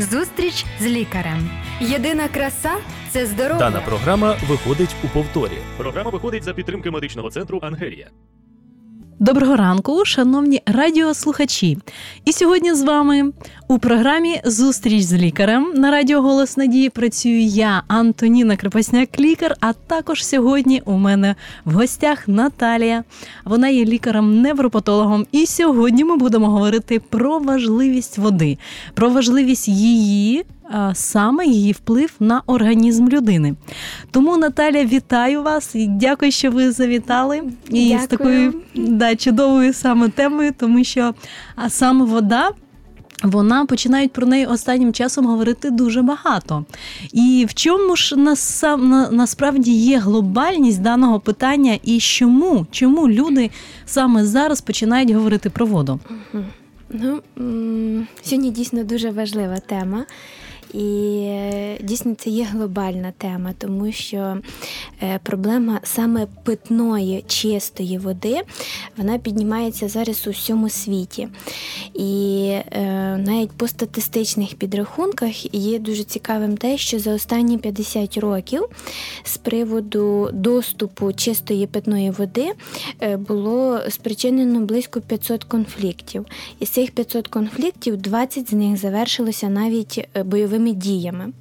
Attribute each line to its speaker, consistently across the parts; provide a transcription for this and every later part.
Speaker 1: Зустріч з лікарем. Єдина краса це здоров'я.
Speaker 2: Дана програма виходить у повторі.
Speaker 3: Програма виходить за підтримки медичного центру Ангелія.
Speaker 4: Доброго ранку, шановні радіослухачі. І сьогодні з вами у програмі Зустріч з лікарем на Радіо Голос Надії працюю я, Антоніна Крепосняк, лікар. А також сьогодні у мене в гостях Наталія. Вона є лікарем-невропатологом. І сьогодні ми будемо говорити про важливість води, про важливість її саме її вплив на організм людини. Тому, Наталя, вітаю вас і дякую, що ви завітали. І
Speaker 5: дякую.
Speaker 4: з такою да, чудовою саме темою, тому що саме вода. Вона починають про неї останнім часом говорити дуже багато. І в чому ж нас, на, насправді є глобальність даного питання, і чому чому люди саме зараз починають говорити про воду?
Speaker 5: Ну, Сьогодні дійсно дуже важлива тема. І е, дійсно це є глобальна тема, тому що е, проблема саме питної чистої води вона піднімається зараз у всьому світі. І е, навіть по статистичних підрахунках є дуже цікавим те, що за останні 50 років з приводу доступу чистої питної води було спричинено близько 500 конфліктів. Із цих 500 конфліктів 20 з них завершилося навіть бойовим бойовими діями.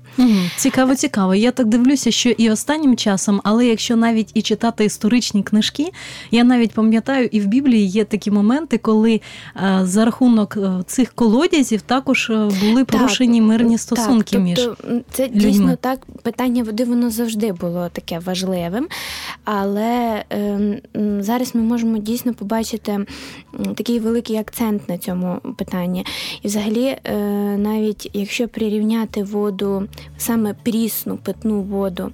Speaker 4: Цікаво, цікаво. Я так дивлюся, що і останнім часом, але якщо навіть і читати історичні книжки, я навіть пам'ятаю, і в Біблії є такі моменти, коли е, за рахунок е, цих колодязів також е, були порушені так, мирні стосунки
Speaker 5: так,
Speaker 4: між
Speaker 5: тобто, це
Speaker 4: людьми.
Speaker 5: дійсно так. Питання води воно завжди було таке важливим, але е, зараз ми можемо дійсно побачити такий великий акцент на цьому питанні. І, взагалі, е, навіть якщо прирівняти воду саме прісну питну воду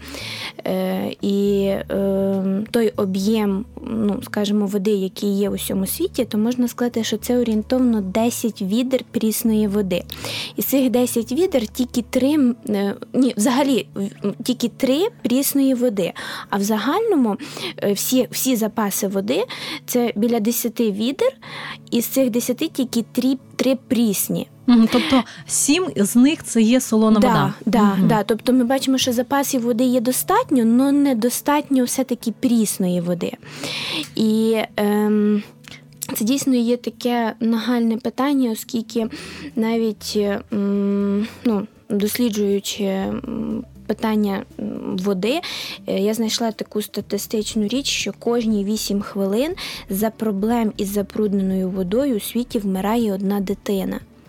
Speaker 5: е, і е, той об'єм, ну скажімо, води, який є у всьому світі, то можна сказати, що це орієнтовно 10 відер прісної води. І цих 10 відер тільки 3, е, ні, взагалі тільки 3 прісної води. А в загальному всі всі запаси води це біля 10 відер, і з цих 10 тільки 3, 3 прісні.
Speaker 4: Тобто сім з них це є солона
Speaker 5: да,
Speaker 4: вода.
Speaker 5: Да, угу. да. Тобто ми бачимо, що запасів води є достатньо, але недостатньо все-таки прісної води. І ем, це дійсно є таке нагальне питання, оскільки навіть ем, ну, досліджуючи. Питання води, е, я знайшла таку статистичну річ, що кожні 8 хвилин за проблем із забрудненою водою у світі вмирає одна дитина.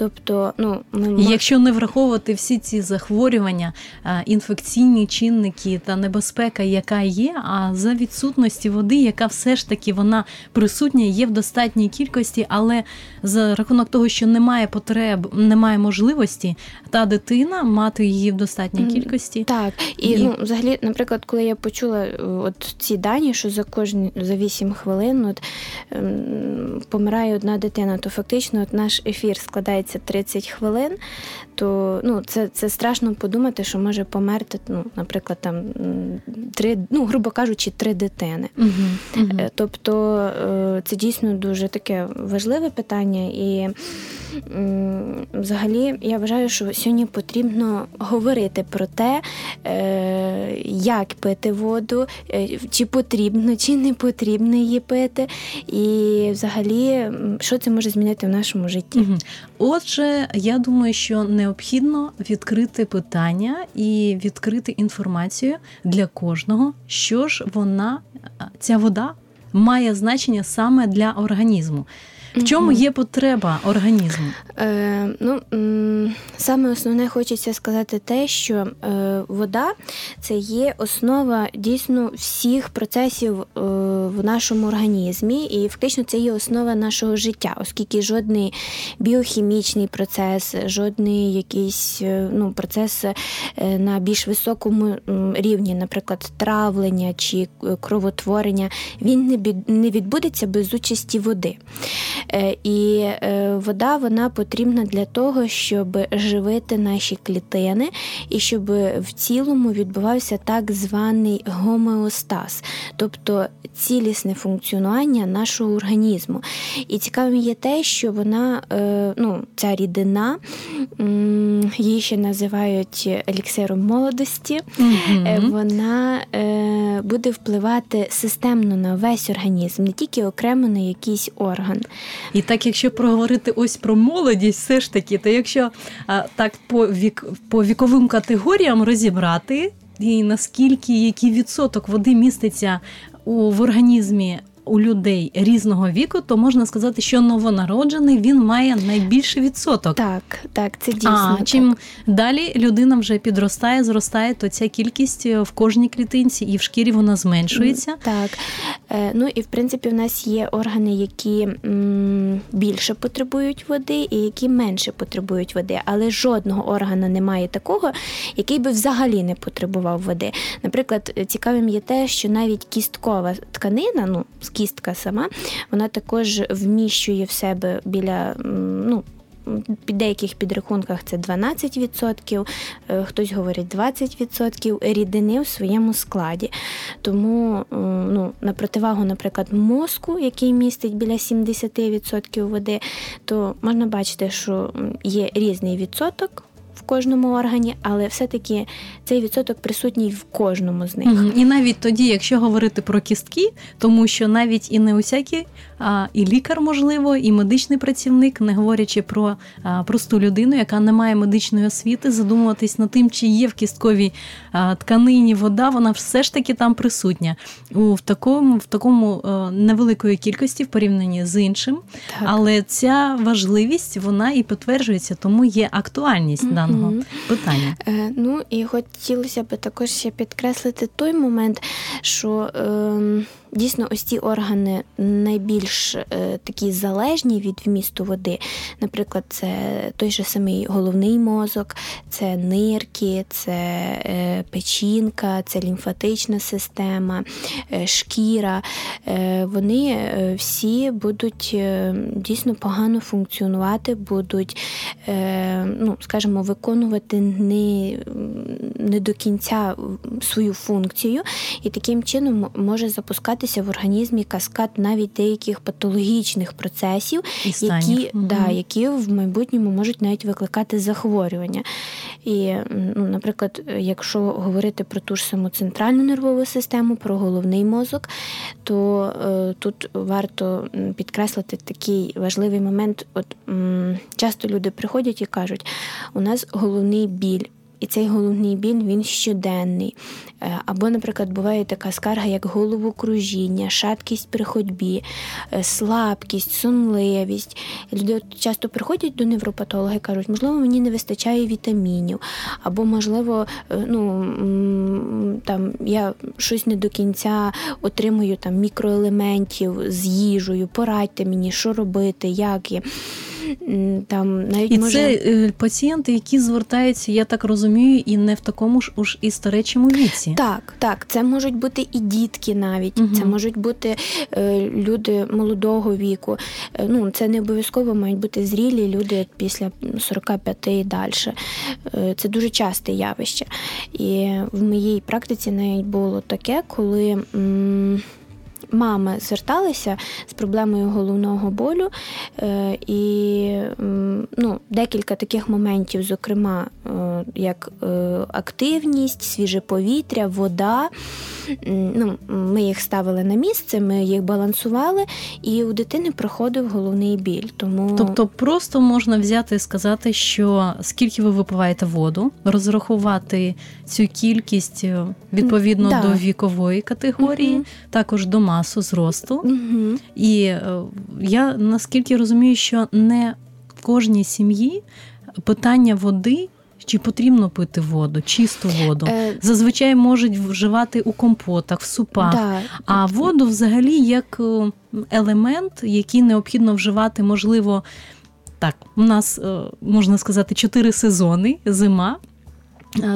Speaker 5: Тобто, ну ми
Speaker 4: якщо не враховувати всі ці захворювання, інфекційні чинники та небезпека, яка є, а за відсутності води, яка все ж таки вона присутня, є в достатній кількості, але за рахунок того, що немає потреб, немає можливості, та дитина мати її в достатній кількості.
Speaker 5: Так, і, і... ну взагалі, наприклад, коли я почула е, от ці дані, що за кожні за 8 хвилин от, ем, помирає одна дитина, то фактично от наш ефір складається тривається 30 хвилин, то ну, це це страшно подумати, що може померти, ну, наприклад, там три, ну, грубо кажучи, три дитини. Угу, угу. Тобто е, це дійсно дуже таке важливе питання. І взагалі я вважаю, що сьогодні потрібно говорити про те, е, як пити воду, чи потрібно, чи не потрібно її пити, і взагалі, що це може змінити в нашому житті. Угу.
Speaker 4: Отже, я думаю, що необхідно відкрити питання і відкрити інформацію для кожного, що ж вона, ця вода має значення саме для організму. В чому є потреба організму?
Speaker 5: Е, ну, Саме основне хочеться сказати те, що е, вода це є основа дійсно всіх процесів е, в нашому організмі, і фактично це є основа нашого життя, оскільки жодний біохімічний процес, жодний якийсь е, ну, процес е, на більш високому рівні, наприклад, травлення чи кровотворення, він не відбудеться без участі води. Е, і е, вода вона потрібна для того, щоб живити наші клітини і щоб в цілому відбувався так званий гомеостаз, тобто цілісне функціонування нашого організму. І цікавим є те, що вона, е, ну, ця рідина її ще називають еліксиром молодості, угу. вона буде впливати системно на весь організм, не тільки окремо на якийсь орган.
Speaker 4: І так, якщо проговорити ось про молодість, все ж таки, то якщо а, так по вік по віковим категоріям розібрати, і наскільки який відсоток води міститься у в організмі у людей різного віку, то можна сказати, що новонароджений він має найбільший відсоток.
Speaker 5: Так, так, це дійсно.
Speaker 4: А чим далі людина вже підростає, зростає, то ця кількість е, в кожній клітинці і в шкірі вона зменшується.
Speaker 5: Так. Е, ну і в принципі в нас є органи, які більше потребують води, і які менше потребують води. Але жодного органа немає такого, який би взагалі не потребував води. Наприклад, цікавим є те, що навіть кісткова тканина, ну кістка сама, вона також вміщує в себе біля ну. Під деяких підрахунках це 12%, е, хтось говорить 20% рідини в своєму складі. Тому ну, на противагу, наприклад, мозку, який містить біля 70% води, то можна бачити, що є різний відсоток кожному органі, але все-таки цей відсоток присутній в кожному з них.
Speaker 4: І навіть тоді, якщо говорити про кістки, тому що навіть і не усякі, а і лікар, можливо, і медичний працівник, не говорячи про а, просту людину, яка не має медичної освіти, задумуватись над тим, чи є в кістковій а, тканині вода, вона все ж таки там присутня у в такому в такому а, невеликої кількості в порівнянні з іншим. Так. Але ця важливість вона і підтверджується, тому є актуальність mm даного mm питання.
Speaker 5: Е, Ну і хотілося б також ще підкреслити той момент, що. Е, Дійсно, ось ці органи найбільш е, такі залежні від вмісту води. Наприклад, це той же самий головний мозок, це нирки, це е, печінка, це лімфатична система, е, шкіра. Вони всі будуть дійсно погано функціонувати, будуть, ну, скажімо, виконувати не, не до кінця свою функцію, і таким чином може запускати відбуватися в організмі каскад навіть деяких патологічних процесів, які угу. да, які в майбутньому можуть навіть викликати захворювання. І, ну, наприклад, якщо говорити про ту ж саму центральну нервову систему, про головний мозок, то е, тут варто підкреслити такий важливий момент. От м, часто люди приходять і кажуть, у нас головний біль. І цей головний біль він щоденний. Е, або, наприклад, буває така скарга, як головокружіння, шаткість при ходьбі, е, слабкість, сонливість. Люди часто приходять до невропатолога і кажуть, можливо, мені не вистачає вітамінів, або, можливо, е, ну, там, я щось не до кінця отримую там, мікроелементів з їжею, порадьте мені, що робити, як є
Speaker 4: там навіть і може... це е, пацієнти, які звертаються, я так розумію, і не в такому ж уж і старечому віці.
Speaker 5: Так, так, це можуть бути і дітки навіть, угу. це можуть бути е, люди молодого віку. Е, ну це не обов'язково мають бути зрілі люди після 45 і далі. Е, це дуже часте явище. І в моїй практиці навіть було таке, коли. М- мами зверталися з проблемою головного болю, е, і ну, декілька таких моментів, зокрема, як е, активність, свіже повітря, вода. Ну, Ми їх ставили на місце, ми їх балансували, і у дитини проходив головний біль. Тому...
Speaker 4: Тобто просто можна взяти і сказати, що скільки ви випиваєте воду, розрахувати цю кількість відповідно да. до вікової категорії, угу. також до масу зросту. Угу. І е, я наскільки розумію, що не в кожній сім'ї питання води. Чи потрібно пити воду, чисту воду? Е... Зазвичай можуть вживати у компотах, в супах. Да. А воду взагалі як е, елемент, який необхідно вживати, можливо, так, у нас можна сказати чотири сезони: зима,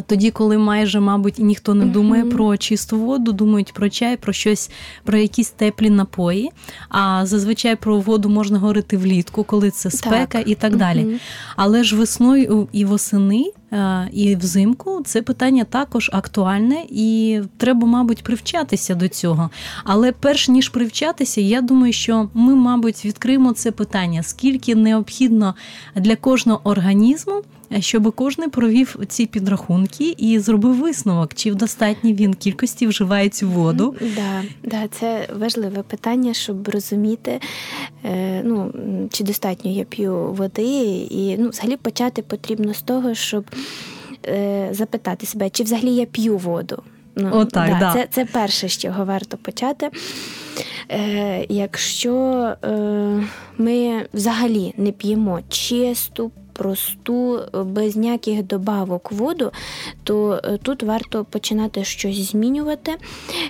Speaker 4: тоді, коли майже, мабуть, ніхто не думає uh-huh. про чисту воду, думають про чай, про щось, про якісь теплі напої. А зазвичай про воду можна говорити влітку, коли це спека так. і так далі. Uh-huh. Але ж весною і восени. І взимку це питання також актуальне, і треба, мабуть, привчатися до цього. Але перш ніж привчатися, я думаю, що ми, мабуть, відкриємо це питання, скільки необхідно для кожного організму щоб кожен провів ці підрахунки і зробив висновок, чи в достатній він кількості вживає цю воду.
Speaker 5: Да, да, це важливе питання, щоб розуміти, е, ну чи достатньо я п'ю води, і ну, взагалі почати потрібно з того, щоб е, запитати себе, чи взагалі я п'ю воду. Ну,
Speaker 4: Отак, да, да.
Speaker 5: Це це перше, з чого варто почати. Е, Якщо е, ми взагалі не п'ємо чисту, просту, без ніяких добавок воду, то е, тут варто починати щось змінювати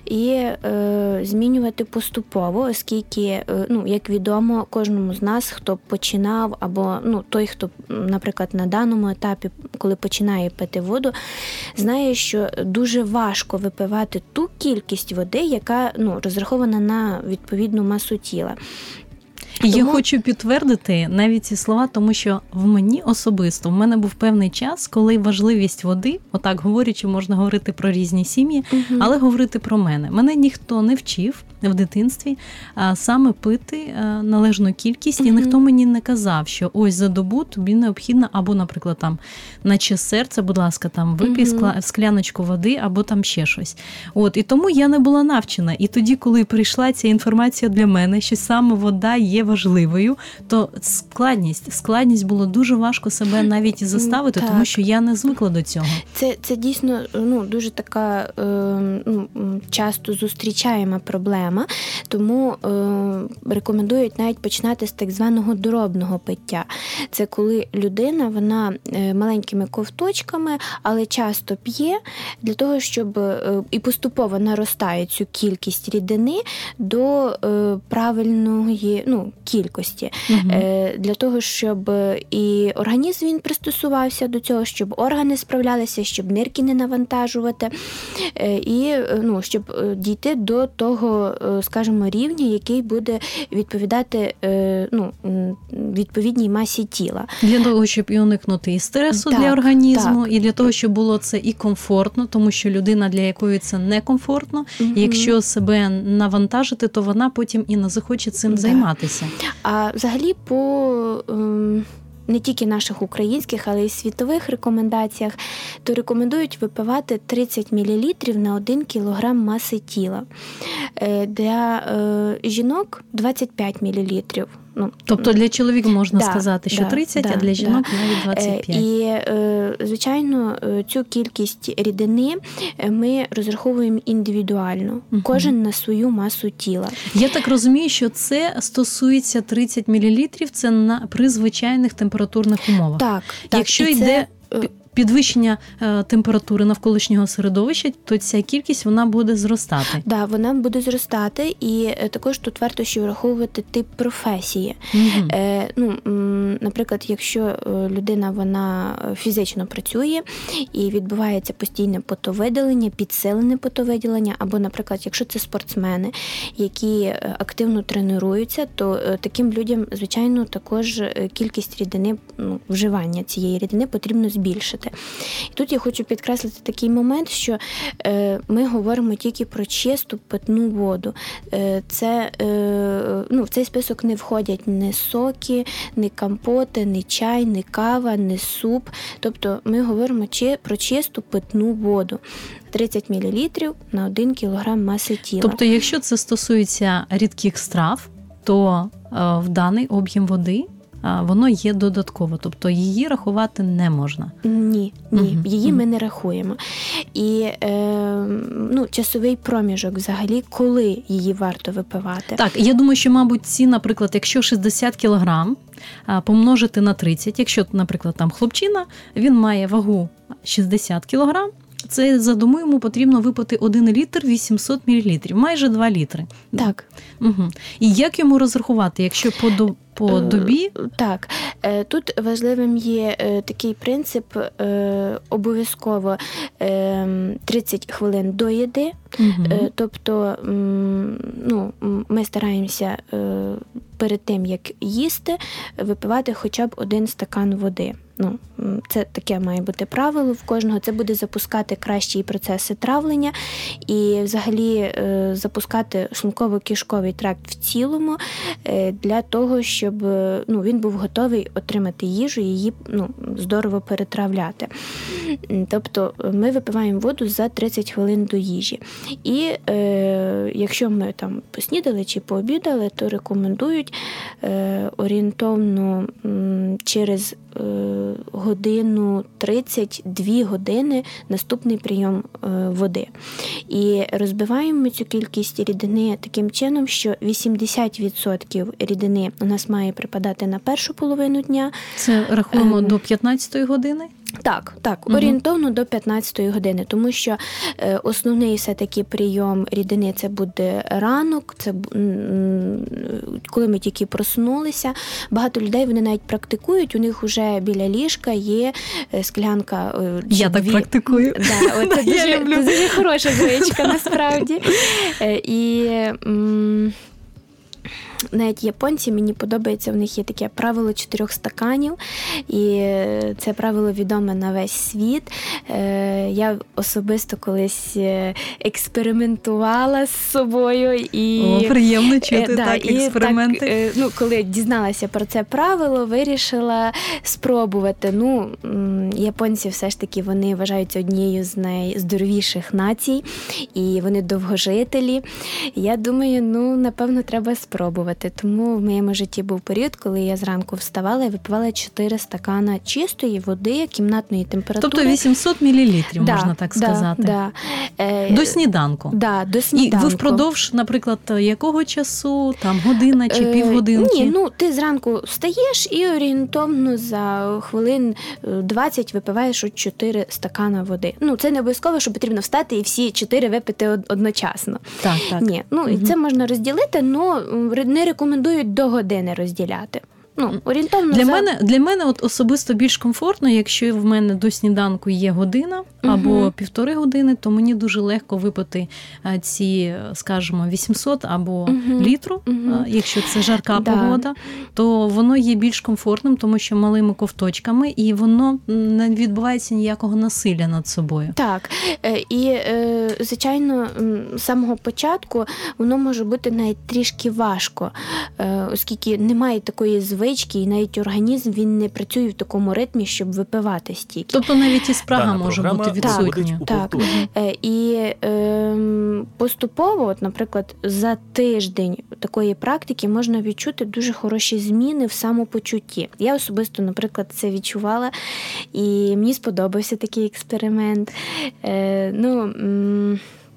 Speaker 5: і е, змінювати поступово, оскільки, е, ну, як відомо, кожному з нас, хто починав, або ну, той, хто, наприклад, на даному етапі, коли починає пити воду, знає, що дуже важко випивати ту кількість води, яка ну, розрахована на відповідну масу тіла.
Speaker 4: Тому... Я хочу підтвердити навіть ці слова, тому що в мені особисто в мене був певний час, коли важливість води, отак говорячи, можна говорити про різні сім'ї, угу. але говорити про мене. Мене ніхто не вчив в дитинстві а саме пити належну кількість, угу. і ніхто мені не казав, що ось за добу тобі необхідно, або, наприклад, там наче серце, будь ласка, там випій угу. скляночку води, або там ще щось. От і тому я не була навчена. І тоді, коли прийшла ця інформація для мене, що саме вода є важливою, то складність складність було дуже важко себе навіть заставити, так. тому що я не звикла до цього.
Speaker 5: Це це дійсно ну дуже така е, ну, часто зустрічаема проблема, тому е, рекомендують навіть починати з так званого дробного пиття. Це коли людина вона е, маленькими ковточками, але часто п'є для того, щоб е, і поступово наростає цю кількість рідини до е, правильної ну, кількості, угу. для того, щоб і організм він пристосувався до цього, щоб органи справлялися, щоб нирки не навантажувати, е, і е, ну, щоб дійти до того, скажімо, рівня, який буде відповідати ну, відповідній масі тіла.
Speaker 4: Для того, щоб і уникнути і стресу так, для організму, так. і для того, щоб було це і комфортно, тому що людина, для якої це некомфортно, угу. якщо себе навантажити, то вона потім і не захоче цим так. займатися.
Speaker 5: А взагалі, по ем, не тільки наших українських, але й світових рекомендаціях, то рекомендують випивати 30 мл на 1 кг маси тіла. Е, для е, жінок 25 мл.
Speaker 4: Ну, Тобто для чоловіка можна да, сказати, що да, 30, да, а для жінок навіть 25.
Speaker 5: Е, і, звичайно, цю кількість рідини ми розраховуємо індивідуально, угу. кожен на свою масу тіла.
Speaker 4: Я так розумію, що це стосується 30 мл, це на при звичайних температурних умовах.
Speaker 5: Так,
Speaker 4: Якщо
Speaker 5: так,
Speaker 4: йде це підвищення е, температури навколишнього середовища, то ця кількість вона буде зростати.
Speaker 5: Да, вона буде зростати, і е, також тут варто ще враховувати тип професії. Угу. Е, ну, Наприклад, якщо людина вона фізично працює і відбувається постійне потовиділення, підсилене потовиділення, або, наприклад, якщо це спортсмени, які активно тренуються, то таким людям, звичайно, також кількість рідини, ну, вживання цієї рідини потрібно збільшити робити. І тут я хочу підкреслити такий момент, що е, ми говоримо тільки про чисту питну воду. Е, це, е, ну, В цей список не входять ні соки, ні компоти, ні чай, ні кава, ні суп. Тобто ми говоримо про чисту питну воду. 30 мл на 1 кг маси тіла.
Speaker 4: Тобто, якщо це стосується рідких страв, то в даний об'єм води воно є додатково, тобто її рахувати не можна.
Speaker 5: Ні, ні, угу. її ми не рахуємо. І е, ну, часовий проміжок, взагалі, коли її варто випивати.
Speaker 4: Так, я думаю, що, мабуть, ці, наприклад, якщо 60 кілограм помножити на 30, якщо, наприклад, там хлопчина, він має вагу 60 кілограм, це за дому йому потрібно випити 1 літр 800 мл, майже 2 літри.
Speaker 5: Так.
Speaker 4: Угу. І як йому розрахувати, якщо по до- по
Speaker 5: Е,
Speaker 4: добі
Speaker 5: Так, Е, тут важливим є е, такий принцип обов'язково е, 30 хвилин до їди. Е, Тобто ну, ми стараємося е, перед тим, як їсти, випивати хоча б один стакан води. Ну, це таке має бути правило в кожного. Це буде запускати кращі процеси травлення і взагалі е, запускати шлунково-кишковий тракт в цілому для того, щоб ну, він був готовий отримати їжу і її ну, здорово перетравляти. Тобто ми випиваємо воду за 30 хвилин до їжі. І е, якщо ми там поснідали чи пообідали, то рекомендують е, орієнтовно через годину 32 години наступний прийом е, води. І розбиваємо ми цю кількість рідини таким чином, що 80% рідини у нас має припадати на першу половину дня.
Speaker 4: це рахуємо
Speaker 5: ем,
Speaker 4: до 15-ї години.
Speaker 5: Так, так, орієнтовно до 15-ї години, тому що е, основний все-таки прийом рідини це буде ранок, це коли ми тільки проснулися. Багато людей вони навіть практикують, у них вже біля ліжка є е, склянка. е, чи
Speaker 4: Я так практикую.
Speaker 5: Да, от це
Speaker 4: Я
Speaker 5: дуже,
Speaker 4: люблю.
Speaker 5: це дуже хороша звичка насправді. Е, І м, навіть японці мені подобається, в них є таке правило чотирьох стаканів, і це правило відоме на весь світ. Е, Я особисто колись е, експериментувала з собою і.
Speaker 4: О, приємно чути
Speaker 5: Е, да,
Speaker 4: так,
Speaker 5: і
Speaker 4: експерименти.
Speaker 5: Так, ну, коли дізналася про це правило, вирішила спробувати. Ну, японці все ж таки вони вважаються однією з найздоровіших націй, і вони довгожителі. Я думаю, ну напевно, треба спробувати. Тому в моєму житті був період, коли я зранку вставала і випивала 4 стакана чистої води кімнатної температури.
Speaker 4: Тобто 800 мл,
Speaker 5: Да,
Speaker 4: можна так
Speaker 5: да,
Speaker 4: сказати.
Speaker 5: Да. Е,
Speaker 4: До сніданку.
Speaker 5: Да, до
Speaker 4: І ви впродовж, наприклад, якого часу, там година чи
Speaker 5: Е,
Speaker 4: півгодинки?
Speaker 5: Ні, ну ти зранку встаєш і орієнтовно за хвилин е, 20 випиваєш 4 стакана води. Ну це не обов'язково, що потрібно встати і всі 4 випити одночасно.
Speaker 4: Так, так.
Speaker 5: Ні, ну і це можна розділити, але не рекомендують до години розділяти. Ну, орієнтовно
Speaker 4: Для
Speaker 5: за...
Speaker 4: мене для мене от особисто більш комфортно, якщо в мене до сніданку є година або
Speaker 5: Мгм.
Speaker 4: півтори години, то мені дуже легко випити е, ці, скажімо, 800 або
Speaker 5: Мгм.
Speaker 4: літру, е, якщо це жарка
Speaker 5: Да.
Speaker 4: погода, то воно є більш комфортним, тому що малими ковточками, і воно не відбувається ніякого насилля над собою.
Speaker 5: Так, е, і звичайно, з самого початку воно може бути навіть трішки важко, оскільки немає такої звички, і навіть організм він не працює в такому ритмі, щоб випивати стільки.
Speaker 4: Тобто навіть і спрага
Speaker 3: Дана
Speaker 4: може бути відсутня.
Speaker 5: Так.
Speaker 3: повтор.
Speaker 5: Е, І ем, поступово, от, наприклад, за тиждень такої практики можна відчути дуже хороші зміни в самопочутті. Я особисто, наприклад, це відчувала, і мені сподобався такий експеримент. Е, ну,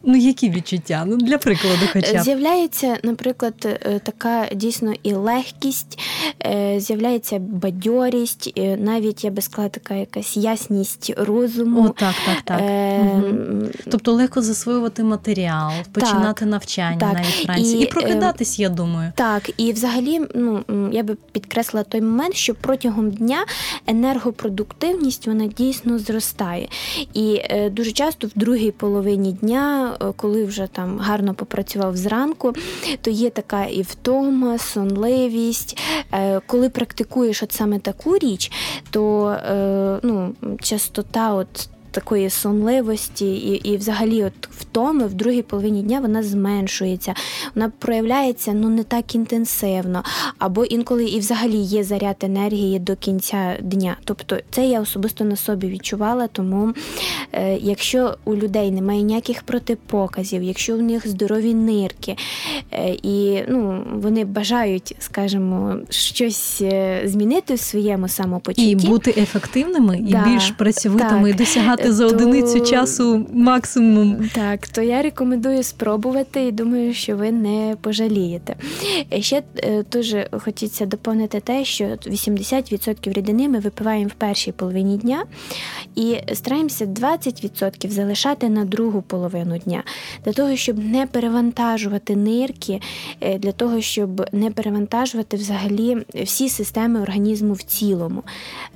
Speaker 4: Ну які відчуття? Ну для прикладу, хоча б.
Speaker 5: З'являється, наприклад, е, така дійсно і легкість, е, з'являється бадьорість, е, навіть я би сказала, така якась ясність розуму.
Speaker 4: О, так, так, так.
Speaker 5: Е,
Speaker 4: Мгм. Тобто легко засвоювати матеріал, починати навчання
Speaker 5: так.
Speaker 4: навіть вранці. І,
Speaker 5: І,
Speaker 4: прокидатись, я думаю.
Speaker 5: Так, і взагалі, ну я би підкреслила той момент, що протягом дня енергопродуктивність вона дійсно зростає. І дуже часто в другій половині дня, коли вже там гарно попрацював зранку, то є така і втома, сонливість. Е, коли практикуєш от саме таку річ, то е, ну, частота от. Такої сонливості і, і взагалі от втоми в другій половині дня вона зменшується, вона проявляється ну не так інтенсивно, або інколи і взагалі є заряд енергії до кінця дня. Тобто це я особисто на собі відчувала. Тому е, якщо у людей немає ніяких протипоказів, якщо в них здорові нирки, е, і ну, вони бажають, скажімо, щось е, змінити в своєму самопочутті.
Speaker 4: І бути ефективними, і
Speaker 5: Да,
Speaker 4: більш працьовитими,
Speaker 5: так.
Speaker 4: і досягати встигати за
Speaker 5: то-
Speaker 4: одиницю часу максимум.
Speaker 5: Так, то я рекомендую спробувати і думаю, що ви не пожалієте. Е, Ще е, дуже хочеться доповнити те, що 80% рідини ми випиваємо в першій половині дня і стараємося 20% залишати на другу половину дня, для того, щоб не перевантажувати нирки, е, для того, щоб не перевантажувати взагалі всі системи організму в цілому.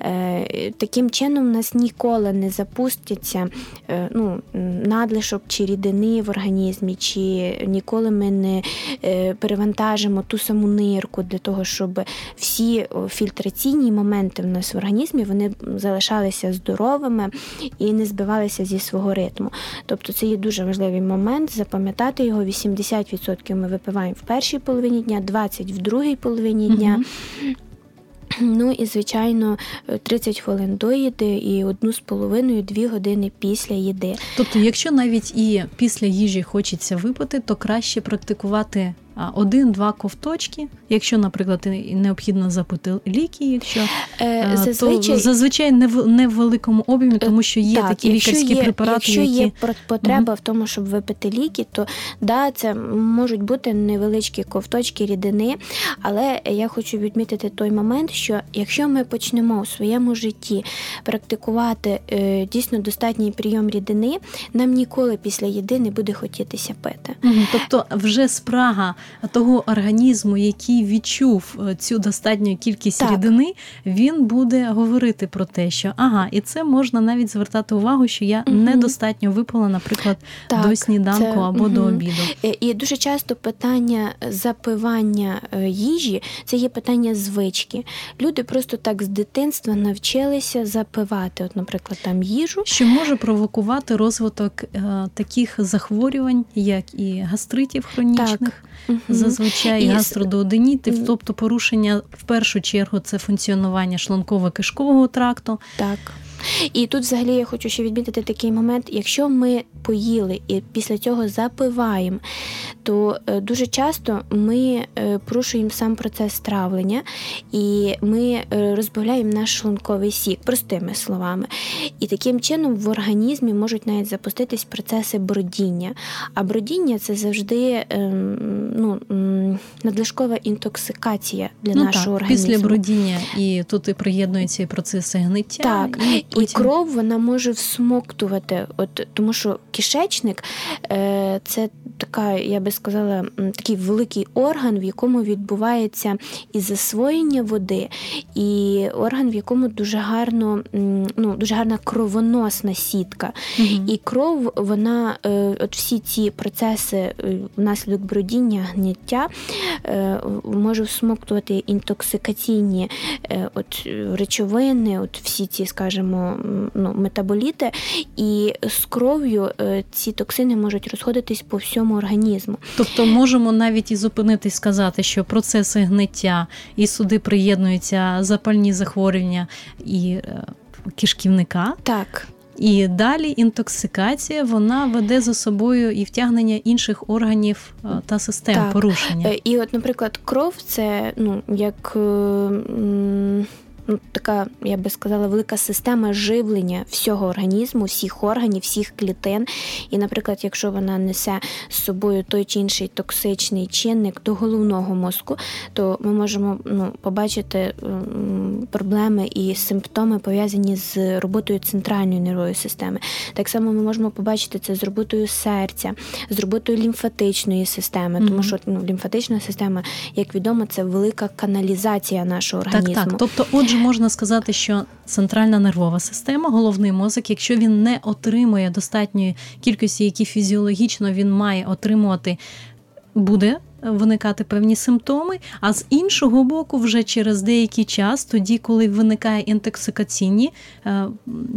Speaker 5: Е, Таким чином, нас ніколи не запустяться е, ну, надлишок чи рідини в організмі, чи ніколи ми не е, перевантажимо ту саму нирку для того, щоб всі фільтраційні моменти в нас в організмі вони залишалися здоровими і не збивалися зі свого ритму. Тобто це є дуже важливий момент, запам'ятати його. 80% ми випиваємо в першій половині дня, 20% в другій половині дня. Ну і звичайно 30 хвилин до їди і одну з половиною дві години після їди.
Speaker 4: Тобто, якщо навіть і після їжі хочеться випити, то краще практикувати один-два ковточки. Якщо, наприклад, необхідно запити ліки, якщо
Speaker 5: Е, Зазвичай
Speaker 4: то зазвичай не в не в великому об'ємі, тому що є
Speaker 5: так,
Speaker 4: такі лікарські
Speaker 5: є,
Speaker 4: препарати,
Speaker 5: Якщо
Speaker 4: які
Speaker 5: є потреба в тому, щоб випити ліки, то да, це можуть бути невеличкі ковточки рідини. Але я хочу відмітити той момент, що якщо ми почнемо у своєму житті практикувати е, дійсно достатній прийом рідини, нам ніколи після їди не буде хотітися пити.
Speaker 4: Мгм. Тобто, вже спрага того організму, який відчув е, цю достатню кількість
Speaker 5: Так.
Speaker 4: рідини, він буде говорити про те, що ага, і це можна навіть звертати увагу, що я
Speaker 5: Мгм.
Speaker 4: недостатньо випила, наприклад,
Speaker 5: Так,
Speaker 4: до сніданку
Speaker 5: це-
Speaker 4: або до обіду.
Speaker 5: Е, І дуже часто питання запивання е, їжі це є питання звички. Люди просто так з дитинства навчилися запивати, от, наприклад, там їжу.
Speaker 4: Що може провокувати розвиток е, таких захворювань, як і гастритів хронічних, Зазвичай
Speaker 5: І с-
Speaker 4: тобто порушення в першу чергу це функціонування шлунково-кишкового тракту.
Speaker 5: Так. І тут взагалі я хочу ще відмітити такий момент: якщо ми поїли і після цього запиваємо, то е, дуже часто ми е, порушуємо сам процес травлення і ми е, розбавляємо наш шлунковий сік, простими словами. І таким чином в організмі можуть навіть запуститись процеси бродіння. А бродіння це завжди ем, ну, надлишкова інтоксикація для
Speaker 4: ну
Speaker 5: нашого
Speaker 4: так,
Speaker 5: організму.
Speaker 4: після бродіння, і тут і приєднуються і процеси гниття.
Speaker 5: Так,
Speaker 4: і,
Speaker 5: І кров вона може всмоктувати, от тому що кишечник е, це така, я би сказала, такий великий орган, в якому відбувається і засвоєння води, і орган, в якому дуже гарно, ну дуже гарна кровоносна сітка.
Speaker 4: Мгм.
Speaker 5: І кров, вона, е, от всі ці процеси е, внаслідок бродіння, гниття е, може всмоктувати інтоксикаційні е, от, речовини, от всі ці, скажімо, ну, метаболіти, і з кров'ю е, ці токсини можуть розходитись по всьому організму.
Speaker 4: Тобто можемо навіть і зупинитись сказати, що процеси гниття і сюди приєднуються запальні захворювання і е, кишківника.
Speaker 5: Так,
Speaker 4: І далі інтоксикація вона веде за собою і втягнення інших органів е, та систем
Speaker 5: Так.
Speaker 4: порушення.
Speaker 5: І от, наприклад, кров це ну, як м, ну, така, я би сказала, велика система живлення всього організму, всіх органів, всіх клітин. І, наприклад, якщо вона несе з собою той чи інший токсичний чинник до головного мозку, то ми можемо ну, побачити проблеми і симптоми пов'язані з роботою центральної нервової системи. Так само ми можемо побачити це з роботою серця, з роботою лімфатичної системи, тому що ну, лімфатична система, як відомо, це велика каналізація нашого організму.
Speaker 4: Так, так. Тобто, отже, можна сказати, що центральна нервова система, головний мозок, якщо він не отримує достатньої кількості, які фізіологічно він має отримувати, буде виникати певні симптоми. А з іншого боку, вже через деякий час, тоді, коли виникає інтоксикаційні е,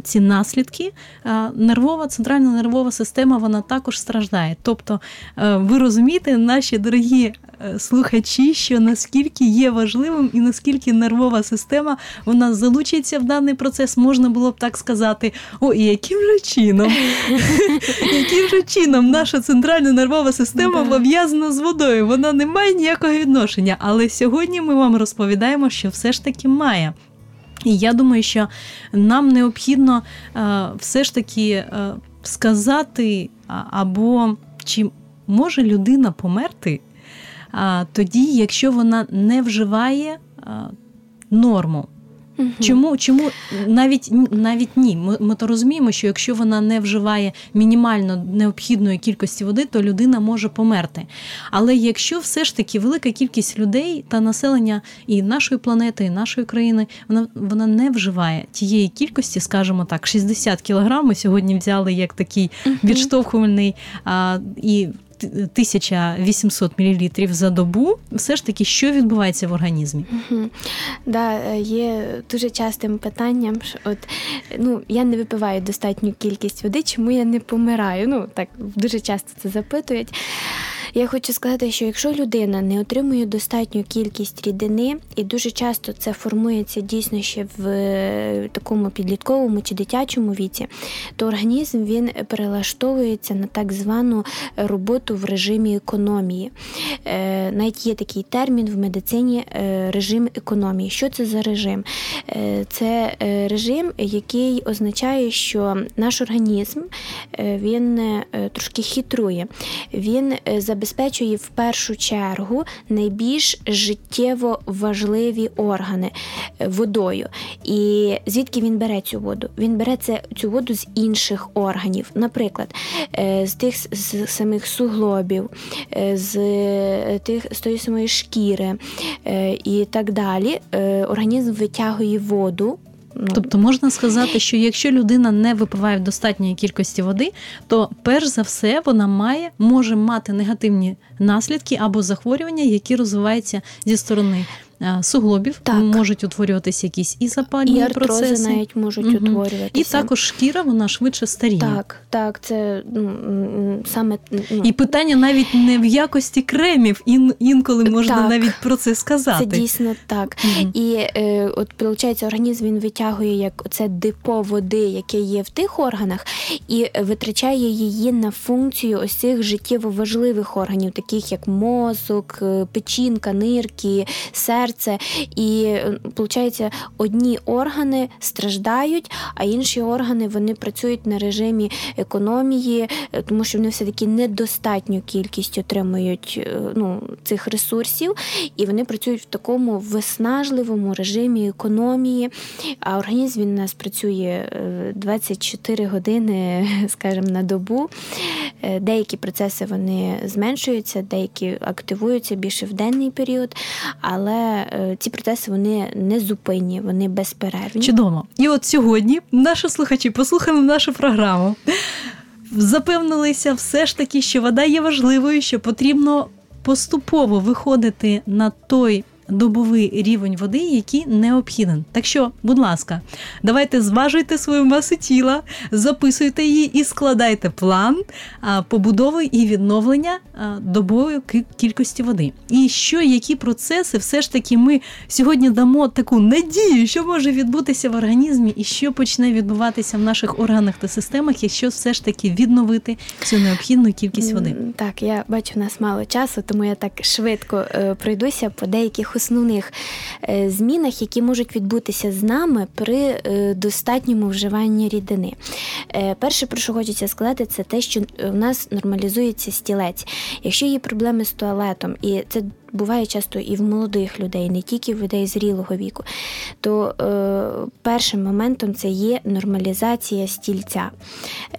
Speaker 4: ці наслідки, е, нервова центральна нервова система вона також страждає. Тобто, е, ви розумієте, наші дорогі слухачі, що наскільки є важливим і наскільки нервова система вона залучиться в даний процес, можна було б так сказати: о, і яким же чином, яким же чином наша центральна нервова система пов'язана з водою? Вона не має ніякого відношення. Але сьогодні ми вам розповідаємо, що все ж таки має. І я думаю, що нам необхідно е, все ж таки е, сказати, або чи може людина померти тоді, якщо вона не вживає норму. Угу. Чому чому навіть навіть ні? Ми, ми то розуміємо, що якщо вона не вживає мінімально необхідної кількості води, то людина може померти. Але якщо все ж таки велика кількість людей та населення і нашої планети, і нашої країни, вона вона не вживає тієї кількості, скажімо так, 60 кілограм ми сьогодні взяли як такий відштовхувальний а, і 1800 мл за добу, все ж таки, що відбувається в організмі?
Speaker 5: Да, е, Є дуже частим питанням, що от ну я не випиваю достатню кількість води, чому я не помираю? Ну так дуже часто це запитують. Я хочу сказати, що якщо людина не отримує достатню кількість рідини, і дуже часто це формується дійсно ще в е, такому підлітковому чи дитячому віці, то організм він перелаштовується на так звану роботу в режимі економії. Е, навіть є такий термін в медицині е, режим економії. Що це за режим? Це режим, який означає, що наш організм він трошки хитрує. Він забезпечує забезпечує в першу чергу найбільш життєво важливі органи е, водою. І звідки він бере цю воду? Він бере це, цю воду з інших органів, наприклад, е, з тих з самих суглобів, е, з тих з тої самої шкіри і так далі. Організм витягує воду.
Speaker 4: Ну, тобто можна сказати, що якщо людина не випиває в достатньої кількості води, то перш за все вона має може мати негативні наслідки або захворювання, які розвиваються зі сторони суглобів так. можуть утворюватися якісь і запальні і процеси.
Speaker 5: навіть можуть угу. утворюватися.
Speaker 4: І також шкіра вона швидше старіє.
Speaker 5: Так, так, це ну, саме
Speaker 4: ну. і питання навіть не в якості кремів, ін, інколи можна так. навіть про це сказати.
Speaker 5: Це дійсно так. Угу. І е, от виходить, організм він витягує як це депо води, яке є в тих органах, і витрачає її на функцію ось цих життєво важливих органів, таких як мозок, е, печінка, нирки, серце серце, і виходить, одні органи страждають, а інші органи вони працюють на режимі економії, е, тому що вони все таки недостатню кількість отримують е, ну, цих ресурсів, і вони працюють в такому виснажливому режимі економії. А організм він у нас працює 24 е, години, скажімо, на добу. Деякі процеси вони зменшуються, деякі активуються більше в денний період, але Е, ці процеси вони не зупинні, вони безперервні.
Speaker 4: Чудово. І от сьогодні наші слухачі послухали нашу програму. Запевнилися все ж таки, що вода є важливою, що потрібно поступово виходити на той добовий рівень води, який необхіден. Так що, будь ласка, давайте зважуйте свою масу тіла, записуйте її і складайте план побудови і відновлення добової кількості води. І що, які процеси, все ж таки, ми сьогодні дамо таку надію, що може відбутися в організмі, і що почне відбуватися в наших органах та системах, якщо все ж таки відновити цю необхідну кількість води.
Speaker 5: Так, я бачу, у нас мало часу, тому я так швидко е, пройдуся по деяких основних е, змінах, які можуть відбутися з нами при е, достатньому вживанні рідини. Е, перше, про що хочеться сказати, це те, що в нас нормалізується стілець. Якщо є проблеми з туалетом, і це буває часто і в молодих людей, не тільки в людей зрілого віку, то е, першим моментом це є нормалізація стільця.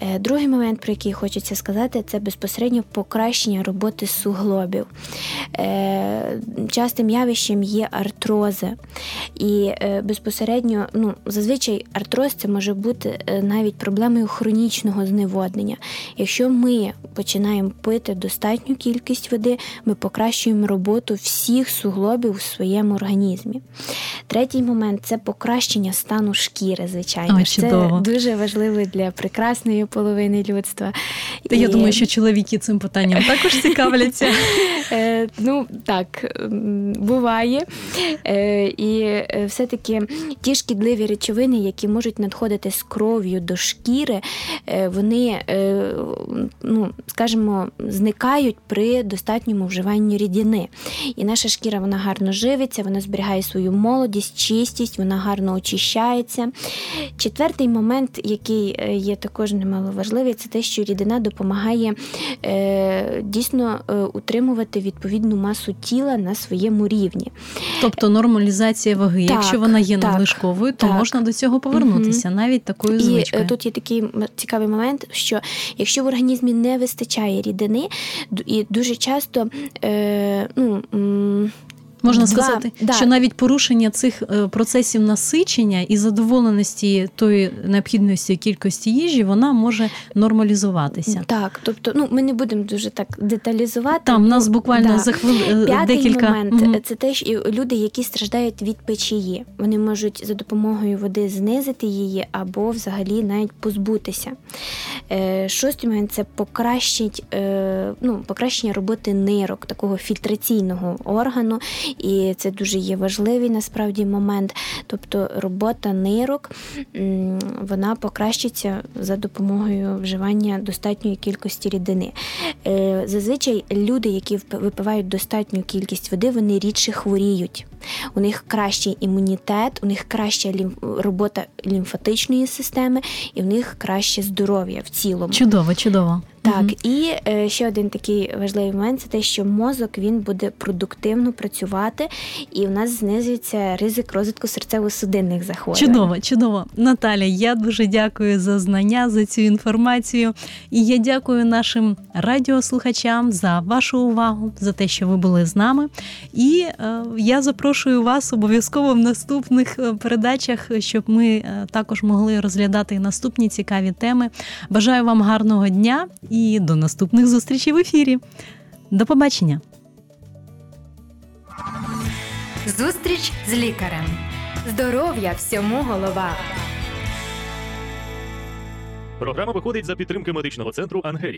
Speaker 5: Е, Другий момент, про який хочеться сказати, це безпосередньо покращення роботи суглобів. Е, Частим явищем є артрози. І е, безпосередньо, ну, зазвичай артроз це може бути е, навіть проблемою хронічного зневоднення. Якщо ми починаємо пити достатню кількість води, ми покращуємо роботу роботу всіх суглобів у своєму організмі. Третій момент це покращення стану шкіри, звичайно.
Speaker 4: О, це
Speaker 5: дуже важливо для прекрасної половини людства.
Speaker 4: Та І... Я думаю, що чоловіки цим питанням також цікавляться.
Speaker 5: Е, ну так, буває. Е, і е, все-таки ті шкідливі речовини, які можуть надходити з кров'ю до шкіри, вони, ну, скажімо, зникають при достатньому вживанні рідини. І наша шкіра вона гарно живиться, вона зберігає свою молодість, чистість, вона гарно очищається. Четвертий момент, який е, є також немало важливий, це те, що рідина допомагає е, дійсно е, утримувати відповідну масу тіла на своєму рівні.
Speaker 4: Тобто нормалізація ваги.
Speaker 5: Так,
Speaker 4: Якщо вона є
Speaker 5: так,
Speaker 4: надлишковою, то
Speaker 5: так.
Speaker 4: можна до цього повернутися, навіть такою звичкою.
Speaker 5: е, тут є такий цікавий момент, що якщо в організмі не вистачає рідини, і дуже часто е, ну, м,
Speaker 4: Можна
Speaker 5: два-
Speaker 4: сказати,
Speaker 5: да.
Speaker 4: що навіть порушення цих е, процесів насичення і задоволеності тої необхідності кількості їжі, вона може нормалізуватися.
Speaker 5: Так, тобто, ну ми не будемо дуже так деталізувати.
Speaker 4: Там
Speaker 5: ну,
Speaker 4: нас буквально
Speaker 5: да.
Speaker 4: за хвили е,
Speaker 5: П'ятий
Speaker 4: декілька
Speaker 5: момент
Speaker 4: Мгм.
Speaker 5: це те, що люди, які страждають від печії, вони можуть за допомогою води знизити її або взагалі навіть позбутися. Е, Шостий момент це покращить, ну, покращення роботи нирок, такого фільтраційного органу, і це дуже є важливий насправді момент. Тобто робота нирок вона покращиться за допомогою вживання достатньої кількості рідини. Е, Зазвичай люди, які випивають достатню кількість води, вони рідше хворіють. У них кращий імунітет, у них краща робота лімфатичної системи, і в них краще здоров'я в цілому.
Speaker 4: Чудово, чудово.
Speaker 5: Так,
Speaker 4: Мгм.
Speaker 5: і е, ще один такий важливий момент це те, що мозок він буде продуктивно працювати, і в нас знизується ризик розвитку серцево-судинних захворювань.
Speaker 4: Чудово, чудово. Наталя, я дуже дякую за знання, за цю інформацію. І я дякую нашим радіослухачам за вашу увагу, за те, що ви були з нами. І е, я запрошую вас обов'язково в наступних е, передачах, щоб ми е, також могли розглядати наступні цікаві теми. Бажаю вам гарного дня і до наступних зустрічей в ефірі. До побачення.
Speaker 1: Зустріч з лікарем. Здоров'я всьому голова.
Speaker 3: Програма виходить за підтримки медичного центру Ангелія.